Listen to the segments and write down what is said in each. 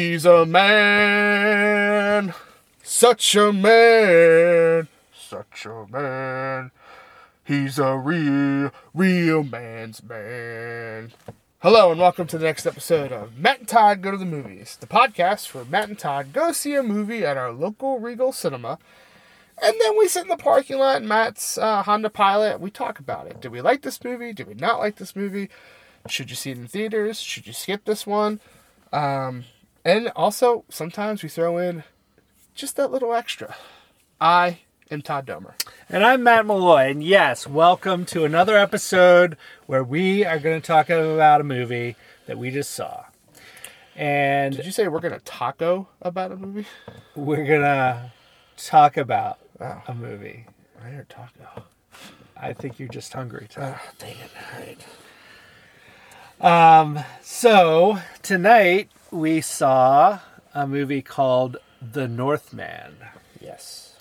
He's a man, such a man, such a man. He's a real, real man's man. Hello and welcome to the next episode of Matt and Todd Go to the Movies, the podcast where Matt and Todd go see a movie at our local Regal cinema. And then we sit in the parking lot in Matt's uh, Honda Pilot. We talk about it. Did we like this movie? Did we not like this movie? Should you see it in theaters? Should you skip this one? Um, and also, sometimes we throw in just that little extra. I am Todd Domer. And I'm Matt Malloy, and yes, welcome to another episode where we are going to talk about a movie that we just saw. And Did you say we're going to taco about a movie? we're going to talk about Oh, a movie. I heard taco. I think you're just hungry, Tom. Ah, dang it. All right. Um, so tonight we saw a movie called The Northman. Yes.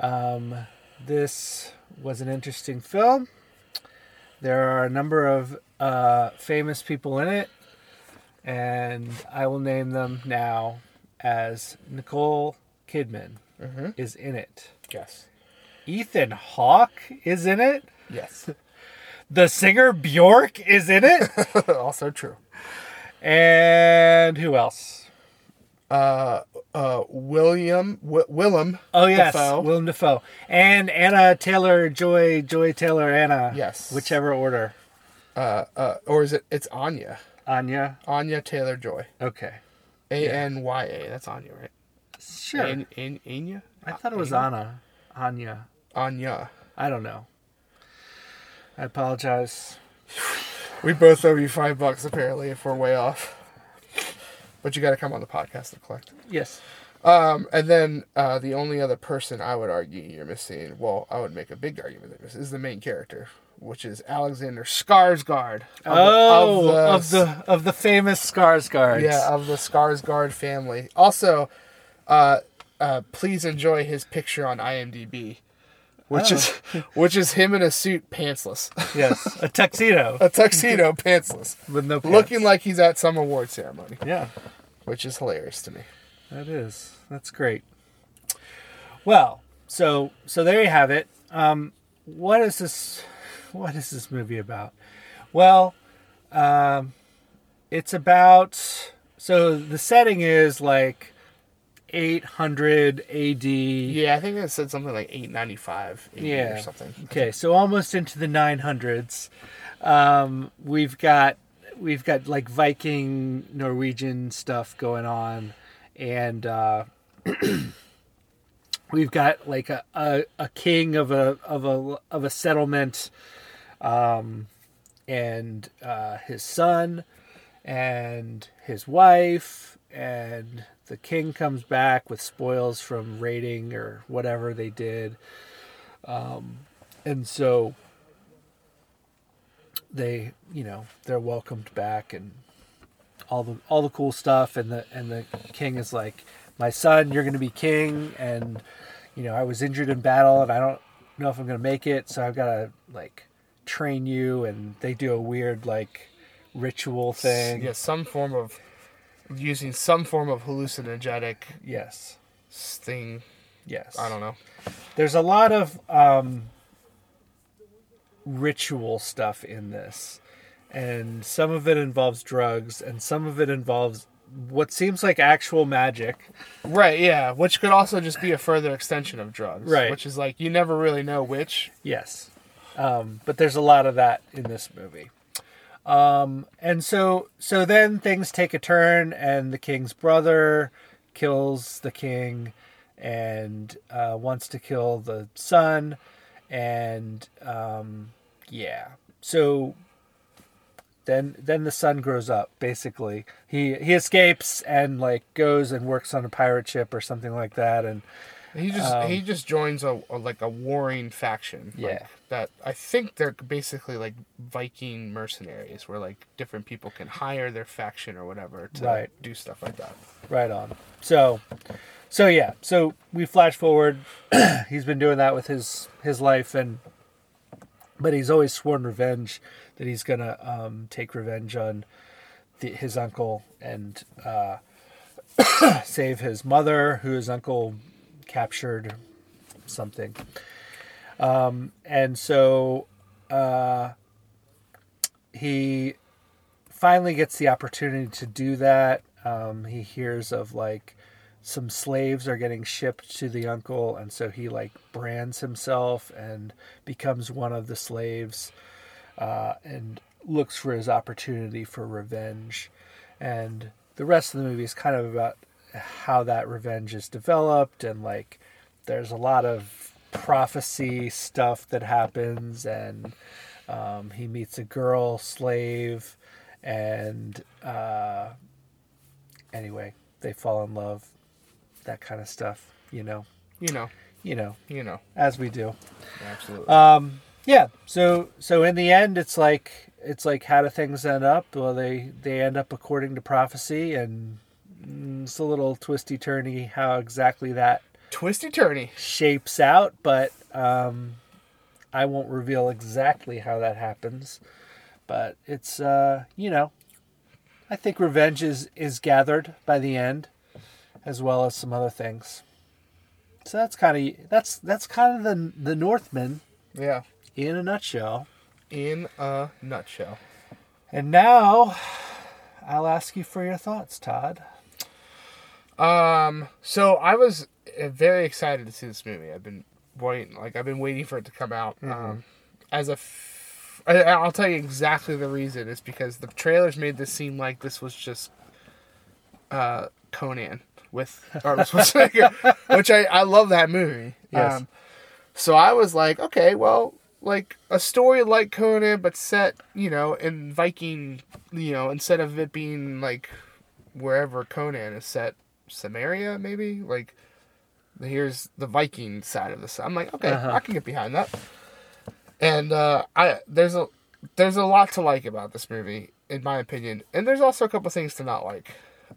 Um, this was an interesting film. There are a number of uh, famous people in it, and I will name them now as Nicole Kidman Mhm. is in it. Yes. Ethan Hawke is in it. Yes. The singer Bjork is in it. also true. And who else? Uh, uh, William, w- Willem. Oh yes, Dafoe. Willem Dafoe and Anna Taylor Joy Joy Taylor Anna. Yes. whichever order. Uh, uh, or is it? It's Anya. Anya. Anya Taylor Joy. Okay, A N Y A. That's Anya, right? sure. An- An- Anya. I thought it was Anna. Anya. Anya. I don't know. I apologize. We both owe you five bucks apparently if we're way off. But you got to come on the podcast to collect. Yes. Um, and then uh, the only other person I would argue you're missing, well, I would make a big argument that this is the main character, which is Alexander Skarsgård. of the- oh, of of the, the of the famous Skarsgårds. yeah of the Skarsgård family. Also, uh, uh, please enjoy his picture on IMDb, which Oh. is which is him in a suit, pantsless, yes, a tuxedo a tuxedo, pantsless, with no pants. looking like he's at some award ceremony, Yeah, which is hilarious to me. that is. That's great. Well, so so there you have it. Um, what is this? What is this movie about? Well, um, it's about. So the setting is like 800 AD. Yeah, I think it said something like eight ninety five, Yeah. or something. Okay, so almost into the 900s. Um, we've got we've got like Viking Norwegian stuff going on, and uh, we've got like a, a, a king of a of a of a settlement, um, and uh, his son, and his wife, and the king comes back with spoils from raiding or whatever they did. Um, and so they you know they're welcomed back and all the all the cool stuff. And the and the king is like my son you're going to be king. And you know i was injured in battle and i don't know if i'm going to make it. So i've got to like train you. And they do a weird like ritual thing. Yeah, some form of using some form of hallucinogenic yes thing. yes I don't know. there's a lot of um, ritual stuff in this and some of it involves drugs and some of it involves what seems like actual magic Right, yeah, which could also just be a further extension of drugs. Right. Which is like you never really know which. yes um, but there's a lot of that in this movie um, and so so then things take a turn and the king's brother kills the king and uh, wants to kill the son and um, yeah. So then then the son grows up basically. He he escapes and like goes and works on a pirate ship or something like that and He just Um, he just joins a, a like a warring faction. like, Yeah. that I think they're basically like Viking mercenaries, where like different people can hire their faction or whatever to Right. do stuff like that. Right on. So, so yeah. So we flash forward. he's been doing that with his his life, and but he's always sworn revenge that he's gonna um, take revenge on the, his uncle and uh, save his mother, who his uncle captured something. Um, and so uh, he finally gets the opportunity to do that. Um, he hears of like some slaves are getting shipped to the uncle, and so he like brands himself and becomes one of the slaves, uh, and looks for his opportunity for revenge. And the rest of the movie is kind of about how that revenge is developed, and like there's a lot of prophecy stuff that happens, and um, he meets a girl slave, and uh, anyway, they fall in love, that kind of stuff, you know, You know, you know, you know, as we do. absolutely. Um, yeah. So so in the end, it's like it's like how do things end up? Well, they they end up according to prophecy, and it's a little twisty turny how exactly that Twisty turny. shapes out, but um, I won't reveal exactly how that happens. But it's uh, you know, I think revenge is is gathered by the end, as well as some other things. So that's kind of that's that's kind of the the Northman Yeah. in a nutshell. In a nutshell. And now, I'll ask you for your thoughts, Todd. Um. So I was uh, very excited to see this movie. I've been waiting, like I've been waiting for it to come out. Um, as a, f- I, I'll tell you exactly the reason. It's because the trailers made this seem like this was just, uh, Conan with Arnold Schwarzenegger, which I I love that movie. Yes. Um, so I was like, okay, well, like a story like Conan, but set, you know, in Viking, you know, instead of it being like wherever Conan is set, Cimmeria maybe. Like, here's the Viking side of this. I'm like, okay, Uh-huh. I can get behind that. And uh, I there's a there's a lot to like about this movie, in my opinion, and there's also a couple things to not like.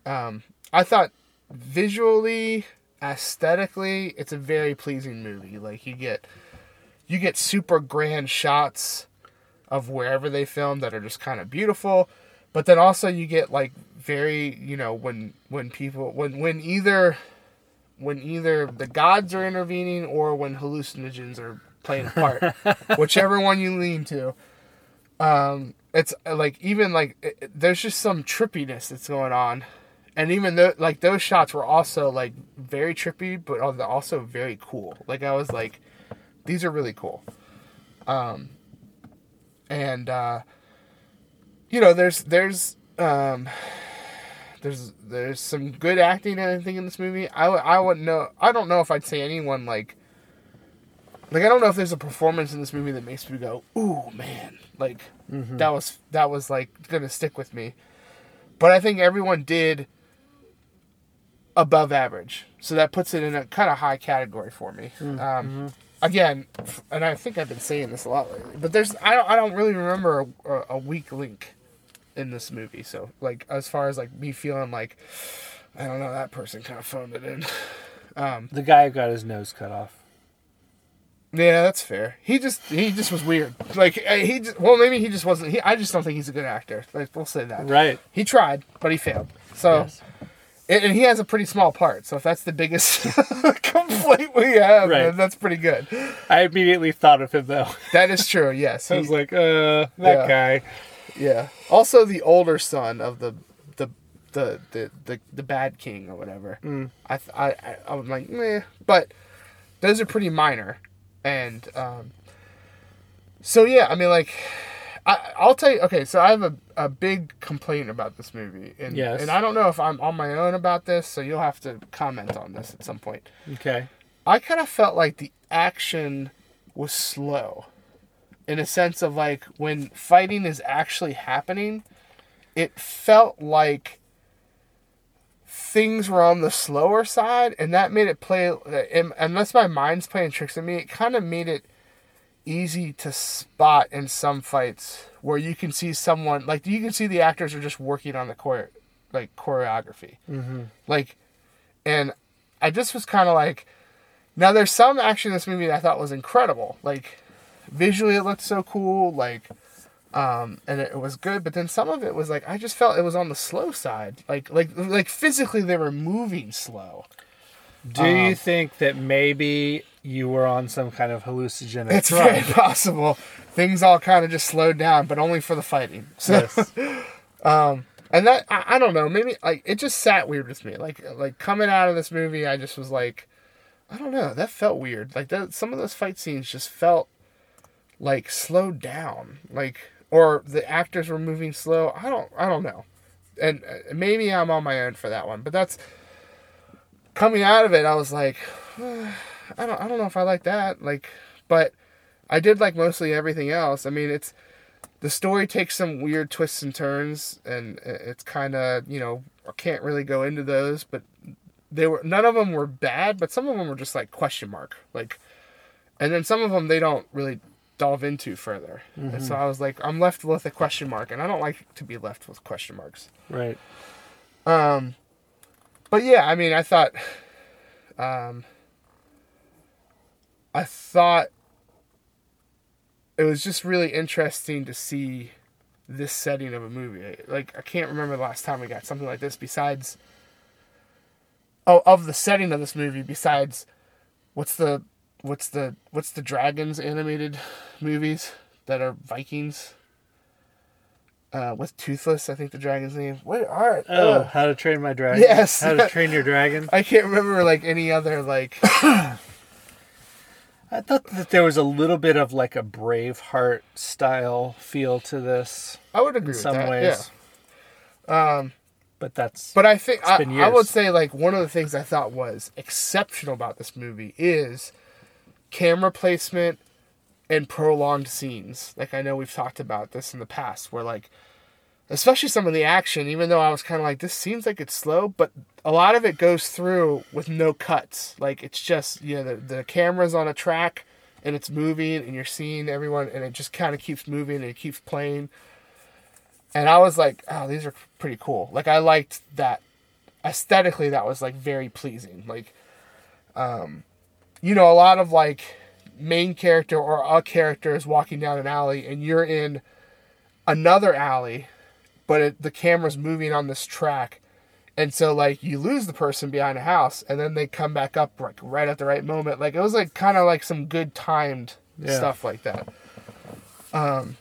Um, I thought visually, aesthetically, it's a very pleasing movie. Like you get you get super grand shots of wherever they film that are just kind of beautiful but then also you get like very you know when when people when when either when either the gods are intervening or when hallucinogens are playing a part whichever one you lean to. Um it's like even like it- there's just some trippiness that's going on. And even though like those shots were also like very trippy but also very cool. Like i was like these are really cool. Um and uh you know there's there's um there's there's some good acting and everything in this movie. I i wouldn't know i don't know if i'd say anyone like like i don't know if there's a performance in this movie that makes me go ooh man. Like mm-hmm. that was that was like gonna stick with me. But i think everyone did above average. So that puts it in a kind of high category for me. Hmm. Um mm-hmm. again and i think i've been saying this a lot lately but there's i don't, I don't really remember a, a weak link in this movie so like as far as like me feeling like i don't know that person kind of phoned it in um The guy who got his nose cut off. yeah that's fair he just he just was weird like uh, he just, well maybe he just wasn't he, i just don't think he's a good actor like we'll say that Right. he tried but he failed so Yes. and, and he has a pretty small part so if that's the biggest complaint we have Right. then that's pretty good I immediately thought of him though. that is true yes I He- was like, uh, that Yeah. guy. Yeah. Also, the older son of the the the the the, the bad king or whatever. Mm. I, I I was like, meh. But those are pretty minor, and um. So yeah, I mean, like, I I'll tell you. Okay, so I have a a big complaint about this movie, and Yes. and I don't know if I'm on my own about this, so you'll have to comment on this at some point. Okay. I kind of felt like the action was slow in a sense of like when fighting is actually happening, it felt like things were on the slower side, and that made it play. Unless my mind's playing tricks on me, it kind of made it easy to spot in some fights where you can see someone like you can see the actors are just working on the chore like choreography, Mm-hmm. like, and I just was kind of like. Now there's some action in this movie that I thought was incredible. Like visually it looked so cool. Like um, and it, it was good. But then some of it was like I just felt it was on the slow side, like like like physically they were moving slow. Do you think that maybe you were on some kind of hallucinogenic It's drug? very possible. Things all kind of just slowed down, but only for the fighting. So, Yes. and that I, I don't know, maybe like it just sat weird with me. Like like coming out of this movie, I just was like, I don't know, that felt weird. Like that, some of those fight scenes just felt like slowed down, like or the actors were moving slow. I don't I don't know, and uh, maybe I'm on my own for that one. But that's coming out of it. I was like, I don't I don't know if I like that. Like, but I did like mostly everything else. I mean, it's the story takes some weird twists and turns, and it's kind of you know I can't really go into those, but they were none of them were bad, but some of them were just like question mark, like, and then some of them they don't really delve into further, and so I was like I'm left with a question mark, and I don't like to be left with question marks. right. Um, but yeah, I mean, I thought, um, I thought it was just really interesting to see this setting of a movie. Like, I can't remember the last time we got something like this besides, oh, of the setting of this movie. Besides, what's the, what's the, what's the dragons animated movies that are Vikings? Uh, with Toothless, I think the dragon's name. What are Oh, uh, How to Train My Dragon. Yes. How to Train Your Dragon. I can't remember like any other like I thought that there was a little bit of like a Braveheart style feel to this I would agree in with some that. ways. Yeah. Um But that's but I think I, I would say like one of the things I thought was exceptional about this movie is camera placement and prolonged scenes. Like I know we've talked about this in the past where like especially some of the action even though I was kind of like this seems like it's slow but a lot of it goes through with no cuts. Like it's just you know the the camera's on a track and it's moving and you're seeing everyone and it just kind of keeps moving and it keeps playing. And I was like, oh, these are pretty cool. Like I liked that aesthetically that was like very pleasing. Like um you know, a lot of like main character or a character is walking down an alley and you're in another alley, but it, the camera's moving on this track. And so like you lose the person behind a house and then they come back up like right at the right moment. Like it was like kind of like some good timed Yeah. stuff like that. Um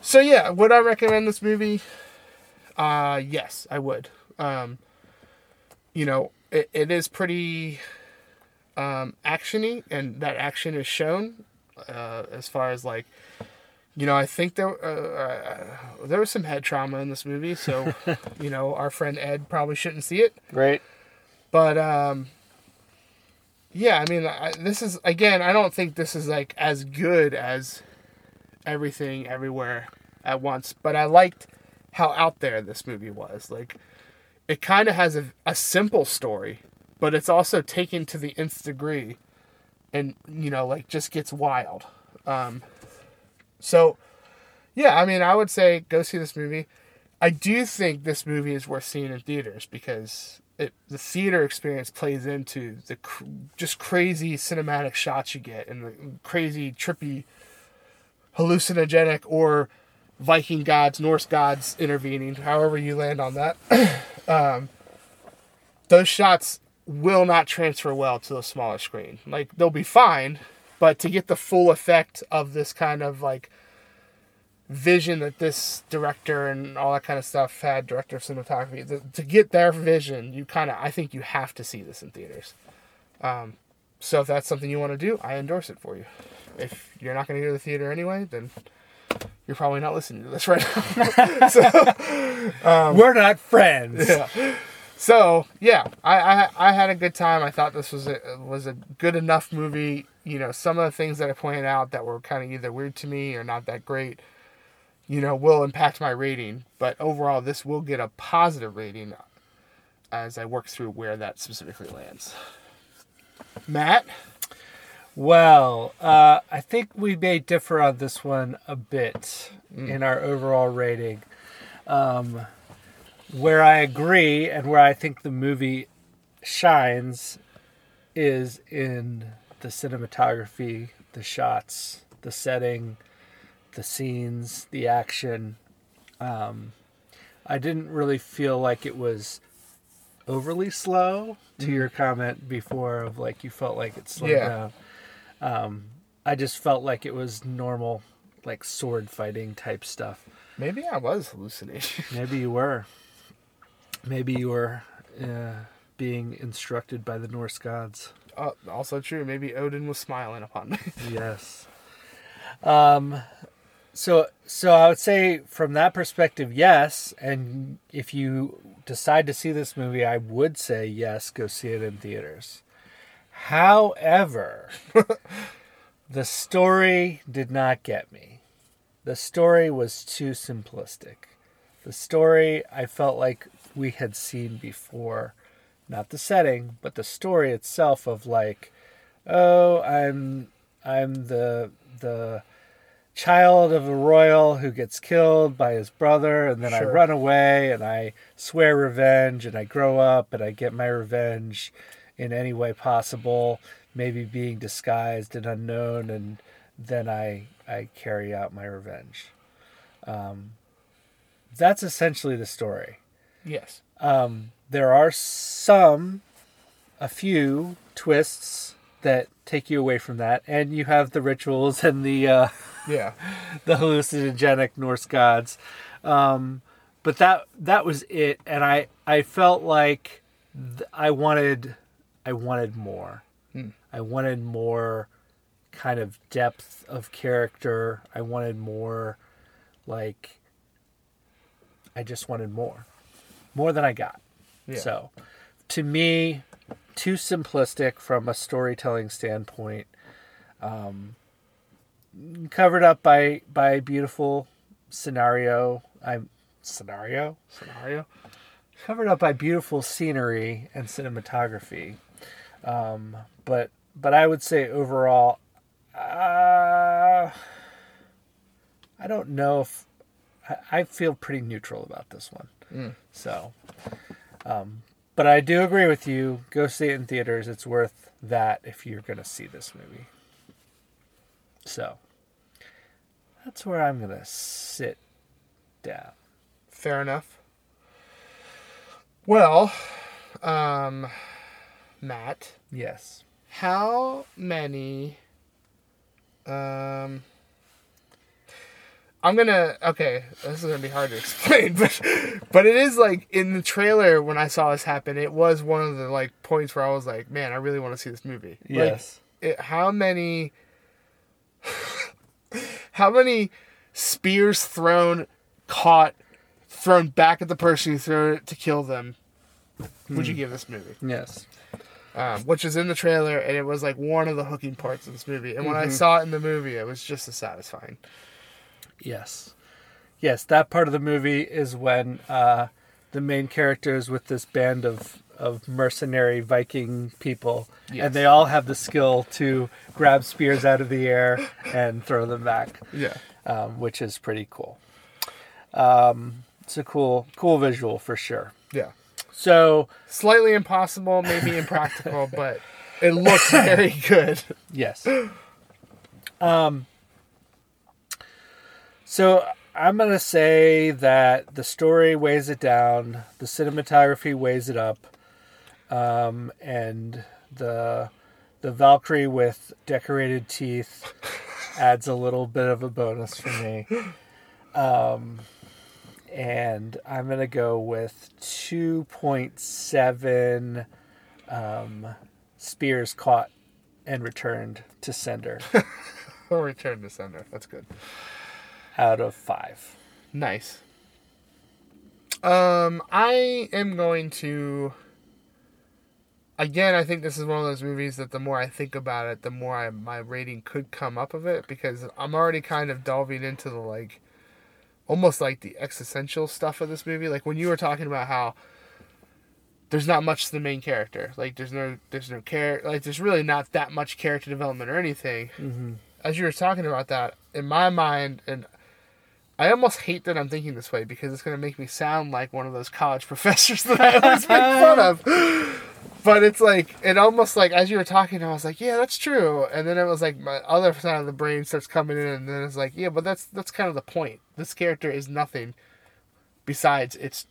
so yeah, would I recommend this movie? Uh yes, I would. Um you know, it, it is pretty um actiony and that action is shown uh as far as like you know, I think there uh, uh, there was some head trauma in this movie, so you know, our friend Ed probably shouldn't see it. right. But um, yeah, I mean, I, this is again, I don't think this is like as good as everything everywhere at once. But I liked how out there this movie was. Like, it kind of has a, a simple story, but it's also taken to the nth degree, and you know, like just gets wild. Um, so, yeah, I mean, I would say go see this movie. I do think this movie is worth seeing in theaters because it the theater experience plays into the cr- just crazy cinematic shots you get and the crazy trippy hallucinogenic or Viking gods, Norse gods intervening, however you land on that. um, those shots will not transfer well to a smaller screen. Like they'll be fine, but to get the full effect of this kind of like vision that this director and all that kind of stuff had, director of cinematography, the, to get their vision, you kind of, I think you have to see this in theaters. Um, so if that's something you want to do, I endorse it for you. If you're not going to go to the theater anyway, then you're probably not listening to this right now. so, We're not friends. yeah. So yeah, I, I I had a good time. I thought this was a was a good enough movie. You know, some of the things that I pointed out that were kind of either weird to me or not that great, you know, will impact my rating. But overall, this will get a positive rating as I work through where that specifically lands. Matt, Well, uh, I think we may differ on this one a bit in our overall rating. Um, where I agree and where I think the movie shines is in the cinematography, the shots, the setting, the scenes, the action. Um, I didn't really feel like it was overly slow. To your comment before of like you felt like it slowed Yeah. down. Um, I just felt like it was normal, like sword fighting type stuff. Maybe I was hallucinating. Maybe you were. Maybe you were uh, being instructed by the Norse gods. uh, also true. Maybe Odin was smiling upon me. Yes. Um so so I would say from that perspective yes and if you decide to see this movie I would say yes go see it in theaters. However, the story did not get me. The story was too simplistic. The story I felt like we had seen before. Not the setting, but the story itself of like, oh, I'm I'm the the child of a royal who gets killed by his brother and then I run away and I swear revenge and I grow up and I get my revenge in any way possible, maybe being disguised and unknown and then I I carry out my revenge. Um, that's essentially the story. yes. Um, there are some, a few twists that take you away from that, and you have the rituals and the uh, Yeah. the hallucinogenic Norse gods. Um, but that that was it, and I I felt like th- I wanted I wanted more. I wanted more kind of depth of character. I wanted more like I just wanted more. More than I got. Yeah. So, to me, too simplistic from a storytelling standpoint. Um, covered up by by beautiful scenario. I'm scenario Scenario. covered up by beautiful scenery and cinematography. Um, but but I would say overall, uh, I don't know if I, I feel pretty neutral about this one. So, um, but I do agree with you. Go see it in theaters. It's worth that if you're going to see this movie. So that's where I'm going to sit down. Fair enough. Well, um, Matt, Yes. how many? Um, I'm gonna. Okay, this is gonna be hard to explain, but but it is like in the trailer when I saw this happen, it was one of the like points where I was like, man, I really want to see this movie. Like, Yes. it, how many? how many spears thrown, caught, thrown back at the person who threw it to kill them? Would you give this movie? Yes. um, which is in the trailer, and it was like one of the hooking parts of this movie. And when I saw it in the movie, it was just as satisfying. Yes. Yes, that part of the movie is when uh, the main character is with this band of, of mercenary Viking people, Yes. and they all have the skill to grab spears out of the air and throw them back, Yeah, um, which is pretty cool. Um, it's a cool, cool visual for sure. yeah. So, Slightly impossible, maybe impractical, but it looks very good. Yes. Um. So I'm gonna say that the story weighs it down, the cinematography weighs it up, um, and the the Valkyrie with decorated teeth adds a little bit of a bonus for me. Um, and I'm gonna go with two point seven um, spears caught and returned to sender We'll return to sender. That's good. Out of five. Nice. Um, I am going to. Again, I think this is one of those movies that the more I think about it, the more I, my rating could come up of it because I'm already kind of delving into the like, almost like the existential stuff of this movie. Like when you were talking about how there's not much to the main character, like there's no there's no care, like there's really not that much character development or anything. Mm-hmm. As you were talking about that, in my mind, and I almost hate that I'm thinking this way because it's going to make me sound like one of those college professors that I always make fun of. but it's like it almost like as you were talking, I was like, yeah, that's true. And then it was like my other side of the brain starts coming in, and then it's like, yeah, but that's that's kind of the point. This character is nothing besides it's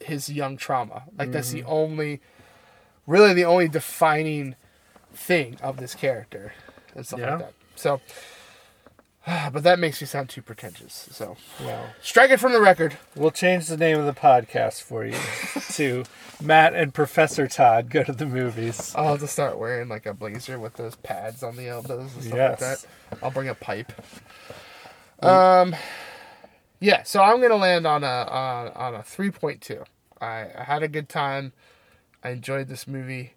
his young trauma. Like that's the mm-hmm. only, really the only defining thing of this character and stuff Yeah. like that. So, but that makes me sound too pretentious. So Well, strike it from the record. we'll change the name of the podcast for you to Matt and Professor Todd go to the movies. I'll have to start wearing like a blazer with those pads on the elbows and stuff Yes. like that. I'll bring a pipe. Um, yeah. So I'm gonna land on a on, on a three point two. I, I had a good time. I enjoyed this movie.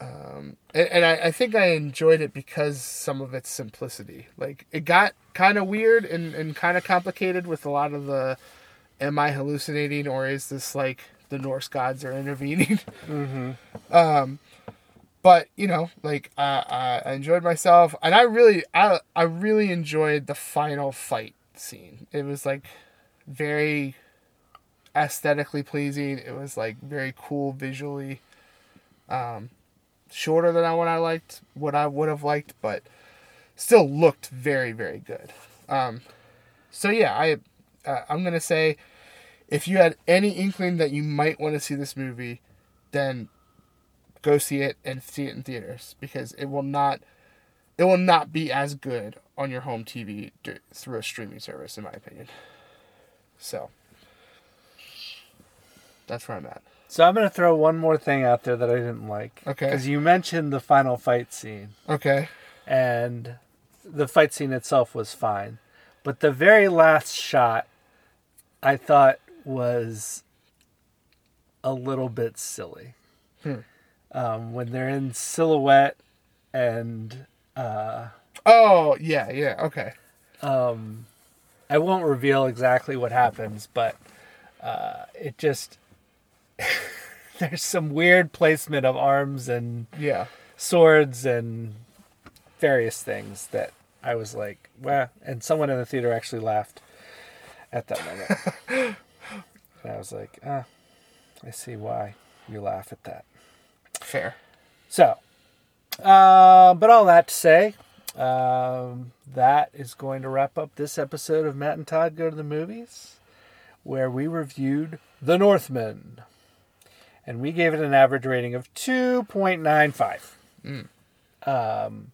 Um, and, and I, I think I enjoyed it because some of its simplicity. Like it got kind of weird and, and kind of complicated with a lot of the am I hallucinating or is this like the Norse gods are intervening? Um, but you know, like uh, I I enjoyed myself, and I really, I, I really enjoyed the final fight scene. It was like very aesthetically pleasing. It was like very cool visually. Um, shorter than what I liked, what I would have liked, but still looked very, very good. Um, so yeah, I, uh, I'm gonna say, if you had any inkling that you might want to see this movie, then go see it and see it in theaters because it will not it will not be as good on your home TV through a streaming service in my opinion. So that's where I'm at. So I'm going to throw one more thing out there that I didn't like. Okay. Because you mentioned the final fight scene, Okay. and the fight scene itself was fine. But the very last shot, I thought was a little bit silly. Hmm. Um, when they're in silhouette and uh, Oh, yeah, yeah, okay. um, I won't reveal exactly what happens, but uh, it just there's some weird placement of arms and Yeah. swords and various things that I was like, well, and someone in the theater actually laughed at that moment. and I was like, ah, I see why you laugh at that. Fair. So, uh, but all that to say, um, that is going to wrap up this episode of Matt and Todd Go to the Movies, where we reviewed The Northman. And we gave it an average rating of 2.95. Um,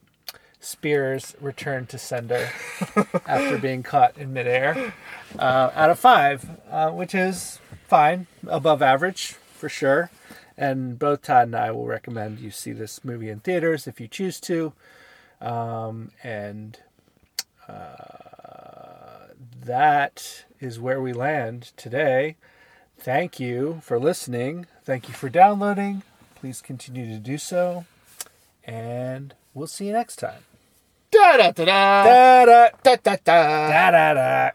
Spears returned to sender after being caught in midair uh, out of five, uh, which is fine, above average for sure. And both Todd and I will recommend you see this movie in theaters if you choose to. Um, and uh, that is where we land today. Thank you for listening. Thank you for downloading. Please continue to do so. And we'll see you next time. Da da da da Da da da da da. da da.